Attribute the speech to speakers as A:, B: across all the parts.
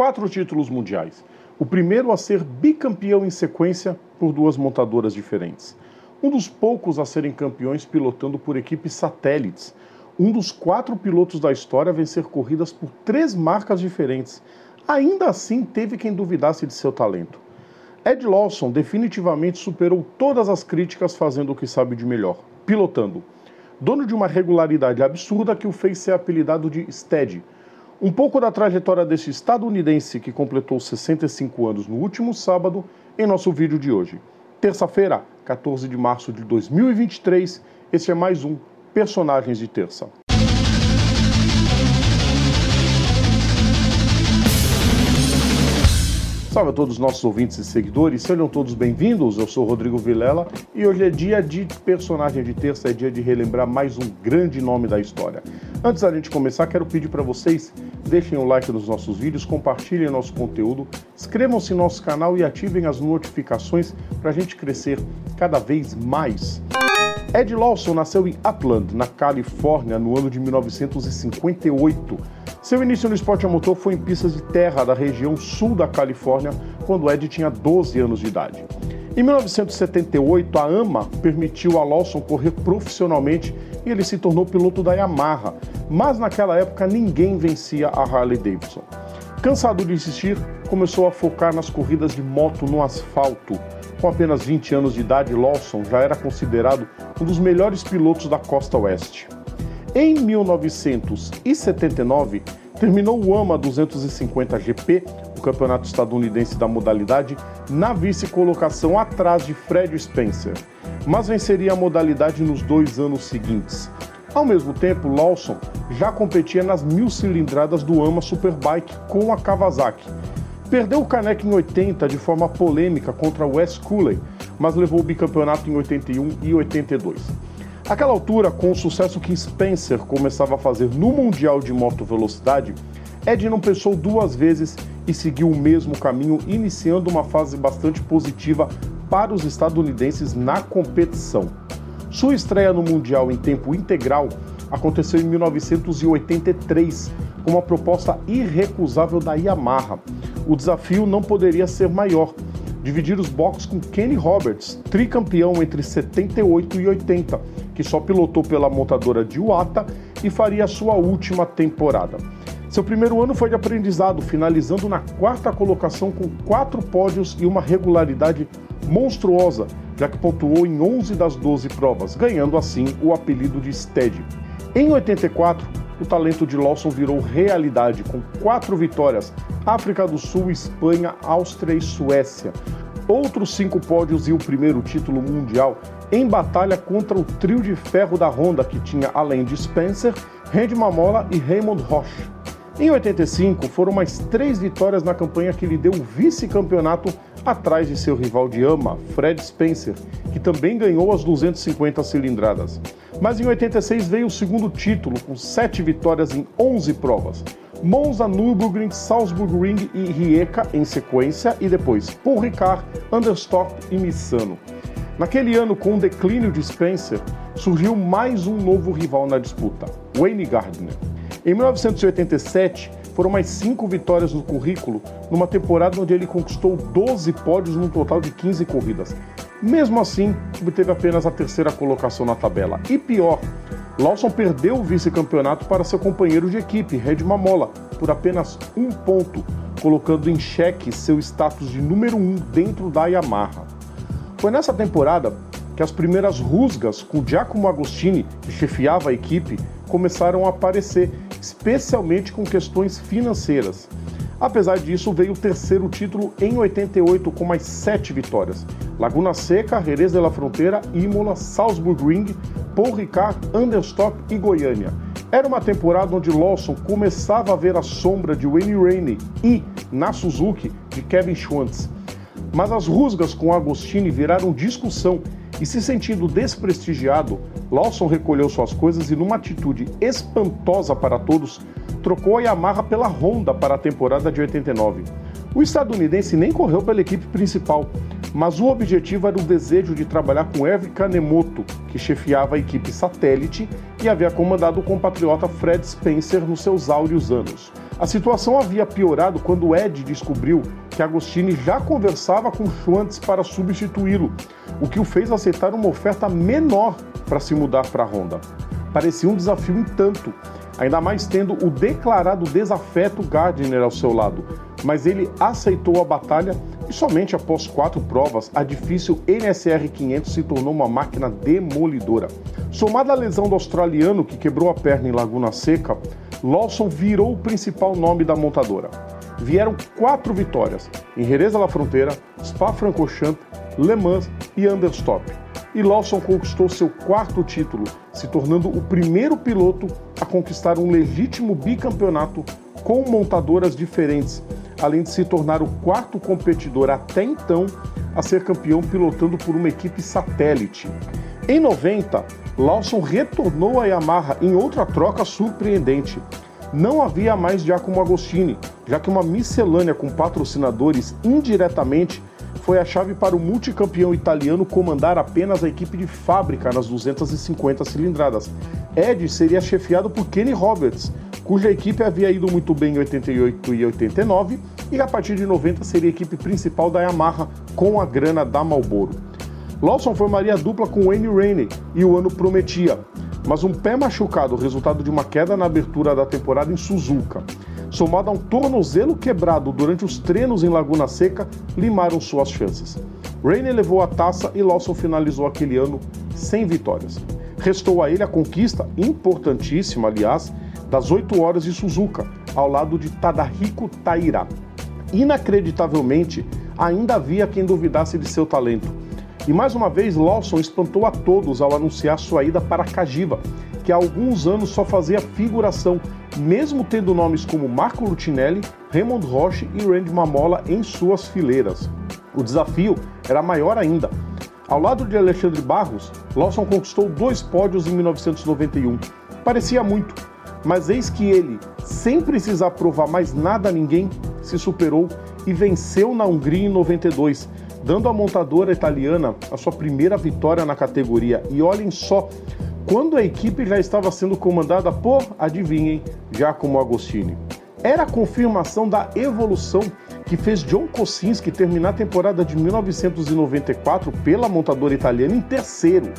A: quatro títulos mundiais. O primeiro a ser bicampeão em sequência por duas montadoras diferentes. Um dos poucos a serem campeões pilotando por equipes satélites. Um dos quatro pilotos da história a vencer corridas por três marcas diferentes. Ainda assim, teve quem duvidasse de seu talento. Ed Lawson definitivamente superou todas as críticas fazendo o que sabe de melhor, pilotando. Dono de uma regularidade absurda que o fez ser apelidado de Steady. Um pouco da trajetória desse estadunidense que completou 65 anos no último sábado em nosso vídeo de hoje. Terça-feira, 14 de março de 2023, este é mais um Personagens de Terça. Salve a todos os nossos ouvintes e seguidores, sejam todos bem-vindos. Eu sou Rodrigo Vilela e hoje é dia de personagem de terça, é dia de relembrar mais um grande nome da história. Antes da gente começar, quero pedir para vocês deixem o like nos nossos vídeos, compartilhem nosso conteúdo, inscrevam-se no nosso canal e ativem as notificações para a gente crescer cada vez mais. Ed Lawson nasceu em Upland, na Califórnia, no ano de 1958. Seu início no esporte a motor foi em pistas de terra da região sul da Califórnia, quando Ed tinha 12 anos de idade. Em 1978, a AMA permitiu a Lawson correr profissionalmente e ele se tornou piloto da Yamaha, mas naquela época ninguém vencia a Harley Davidson. Cansado de insistir, começou a focar nas corridas de moto no asfalto. Com apenas 20 anos de idade, Lawson já era considerado um dos melhores pilotos da costa oeste. Em 1979, terminou o AMA 250 GP, o campeonato estadunidense da modalidade, na vice-colocação atrás de Fred Spencer, mas venceria a modalidade nos dois anos seguintes. Ao mesmo tempo, Lawson já competia nas mil cilindradas do AMA Superbike com a Kawasaki. Perdeu o caneco em 80 de forma polêmica contra Wes Cooley, mas levou o bicampeonato em 81 e 82. Aquela altura, com o sucesso que Spencer começava a fazer no Mundial de Moto Velocidade, Ed não pensou duas vezes e seguiu o mesmo caminho, iniciando uma fase bastante positiva para os estadunidenses na competição. Sua estreia no Mundial em tempo integral aconteceu em 1983, com uma proposta irrecusável da Yamaha. O desafio não poderia ser maior dividir os boxes com Kenny Roberts, tricampeão entre 78 e 80, que só pilotou pela montadora de Iwata e faria sua última temporada. Seu primeiro ano foi de aprendizado, finalizando na quarta colocação com quatro pódios e uma regularidade monstruosa, já que pontuou em 11 das 12 provas, ganhando assim o apelido de Steady. Em 84, o talento de Lawson virou realidade, com quatro vitórias: África do Sul, Espanha, Áustria e Suécia. Outros cinco pódios e o primeiro título mundial em batalha contra o trio de ferro da Honda, que tinha, além de Spencer, Randy Mamola e Raymond Roche. Em 85, foram mais três vitórias na campanha que lhe deu o vice-campeonato atrás de seu rival de ama, Fred Spencer, que também ganhou as 250 cilindradas. Mas em 86 veio o segundo título, com sete vitórias em 11 provas. Monza, Nürburgring, Salzburg e Rijeka em sequência, e depois Paul Ricard, Anderstock e Missano. Naquele ano, com o declínio de Spencer, surgiu mais um novo rival na disputa, Wayne Gardner. Em 1987, foram mais cinco vitórias no currículo, numa temporada onde ele conquistou 12 pódios num total de 15 corridas. Mesmo assim, obteve apenas a terceira colocação na tabela. E pior, Lawson perdeu o vice-campeonato para seu companheiro de equipe, Red Mamola, por apenas um ponto, colocando em xeque seu status de número um dentro da Yamaha. Foi nessa temporada que as primeiras rusgas com Giacomo Agostini, que chefiava a equipe, começaram a aparecer, especialmente com questões financeiras. Apesar disso, veio o terceiro título em 88 com mais sete vitórias. Laguna Seca, Jerez de la Fronteira, Imola, Salzburg Ring, Paul Ricard, Anderstock e Goiânia. Era uma temporada onde Lawson começava a ver a sombra de Wayne Rainey e, na Suzuki, de Kevin Schwantz. Mas as rusgas com Agostini viraram discussão e, se sentindo desprestigiado, Lawson recolheu suas coisas e, numa atitude espantosa para todos, trocou a Yamaha pela Honda para a temporada de 89. O estadunidense nem correu pela equipe principal, mas o objetivo era o desejo de trabalhar com Hervé Kanemoto, que chefiava a equipe satélite e havia comandado o compatriota Fred Spencer nos seus áureos anos. A situação havia piorado quando Ed descobriu que Agostini já conversava com Schwantz para substituí-lo, o que o fez aceitar uma oferta menor para se mudar para a Honda. Parecia um desafio em tanto, ainda mais tendo o declarado desafeto Gardner ao seu lado, mas ele aceitou a batalha e somente após quatro provas, a difícil NSR 500 se tornou uma máquina demolidora. Somada à lesão do australiano que quebrou a perna em Laguna Seca, Lawson virou o principal nome da montadora. Vieram quatro vitórias em Jerez La Fronteira, Spa-Francorchamps, Le Mans e Anderstop. E Lawson conquistou seu quarto título, se tornando o primeiro piloto a conquistar um legítimo bicampeonato com montadoras diferentes, além de se tornar o quarto competidor até então a ser campeão pilotando por uma equipe satélite. Em 90, Lawson retornou à Yamaha em outra troca surpreendente. Não havia mais Giacomo Agostini, já que uma miscelânea com patrocinadores indiretamente foi a chave para o multicampeão italiano comandar apenas a equipe de fábrica nas 250 cilindradas. Ed seria chefiado por Kenny Roberts, cuja equipe havia ido muito bem em 88 e 89, e a partir de 90 seria a equipe principal da Yamaha com a grana da Marlboro. Lawson formaria dupla com Wayne Rainey e o ano prometia, mas um pé machucado, resultado de uma queda na abertura da temporada em Suzuka, somado a um tornozelo quebrado durante os treinos em Laguna Seca, limaram suas chances. Rainey levou a taça e Lawson finalizou aquele ano sem vitórias. Restou a ele a conquista, importantíssima aliás, das 8 horas de Suzuka, ao lado de Tadahiko Taira. Inacreditavelmente, ainda havia quem duvidasse de seu talento e mais uma vez, Lawson espantou a todos ao anunciar sua ida para Cagiva, que há alguns anos só fazia figuração, mesmo tendo nomes como Marco Lutinelli, Raymond Roche e Randy Mamola em suas fileiras. O desafio era maior ainda. Ao lado de Alexandre Barros, Lawson conquistou dois pódios em 1991. Parecia muito, mas eis que ele, sem precisar provar mais nada a ninguém, se superou e venceu na Hungria em 92, dando à montadora italiana a sua primeira vitória na categoria. E olhem só, quando a equipe já estava sendo comandada por, adivinhem, Giacomo Agostini. Era a confirmação da evolução que fez John Kosinski terminar a temporada de 1994 pela montadora italiana em terceiro.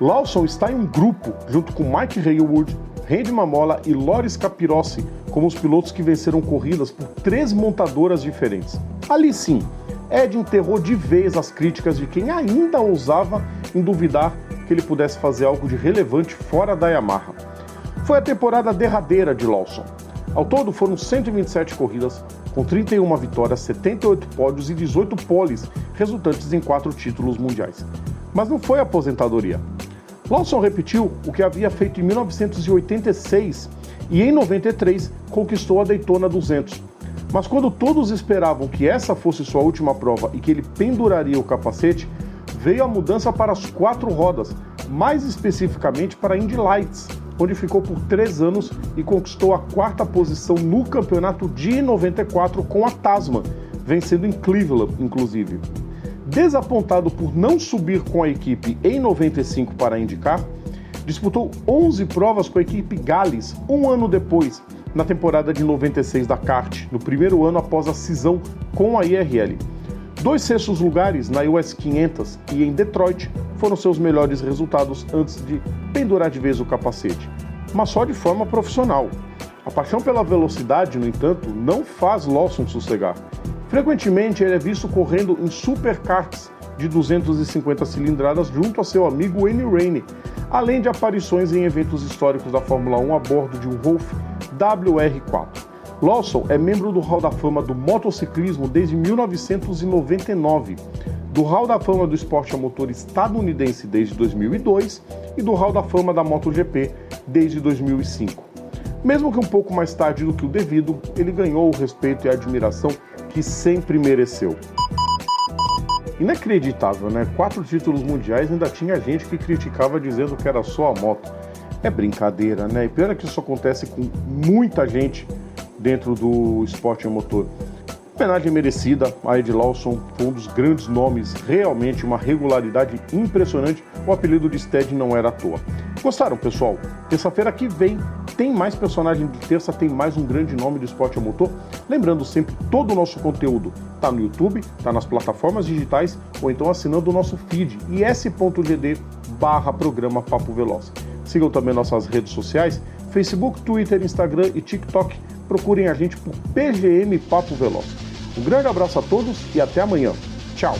A: Lawson está em um grupo, junto com Mike Haywood, Randy Mamola e Loris Capirossi, como os pilotos que venceram corridas por três montadoras diferentes. Ali sim, Ed enterrou de vez as críticas de quem ainda ousava em duvidar que ele pudesse fazer algo de relevante fora da Yamaha. Foi a temporada derradeira de Lawson. Ao todo foram 127 corridas, com 31 vitórias, 78 pódios e 18 poles, resultantes em quatro títulos mundiais. Mas não foi aposentadoria. Lawson repetiu o que havia feito em 1986 e em 93 conquistou a Daytona 200, mas quando todos esperavam que essa fosse sua última prova e que ele penduraria o capacete, veio a mudança para as quatro rodas, mais especificamente para Indy Lights, onde ficou por três anos e conquistou a quarta posição no campeonato de 94 com a Tasman, vencendo em Cleveland, inclusive. Desapontado por não subir com a equipe em 95 para a IndyCar, disputou 11 provas com a equipe Gales um ano depois na temporada de 96 da kart, no primeiro ano após a cisão com a IRL. Dois sextos lugares na US 500 e em Detroit foram seus melhores resultados antes de pendurar de vez o capacete, mas só de forma profissional. A paixão pela velocidade, no entanto, não faz Lawson sossegar. Frequentemente ele é visto correndo em superkarts de 250 cilindradas junto a seu amigo Wayne Rainey, além de aparições em eventos históricos da Fórmula 1 a bordo de um Wolf WR4. Lawson é membro do Hall da Fama do motociclismo desde 1999, do Hall da Fama do esporte a motor estadunidense desde 2002 e do Hall da Fama da MotoGP desde 2005. Mesmo que um pouco mais tarde do que o devido, ele ganhou o respeito e a admiração que sempre mereceu. Inacreditável, né? Quatro títulos mundiais ainda tinha gente que criticava dizendo que era só a moto. É brincadeira, né? E pior é que isso acontece com muita gente dentro do esporte motor. Homenagem merecida a Ed Lawson, um dos grandes nomes, realmente uma regularidade impressionante. O apelido de Stead não era à toa. Gostaram, pessoal? Terça-feira que vem tem mais personagem de terça, tem mais um grande nome do esporte a motor. Lembrando sempre, todo o nosso conteúdo está no YouTube, está nas plataformas digitais ou então assinando o nosso feed is.gd barra programa Papo Veloz. Sigam também nossas redes sociais, Facebook, Twitter, Instagram e TikTok. Procurem a gente por PGM Papo Veloz. Um grande abraço a todos e até amanhã. Tchau!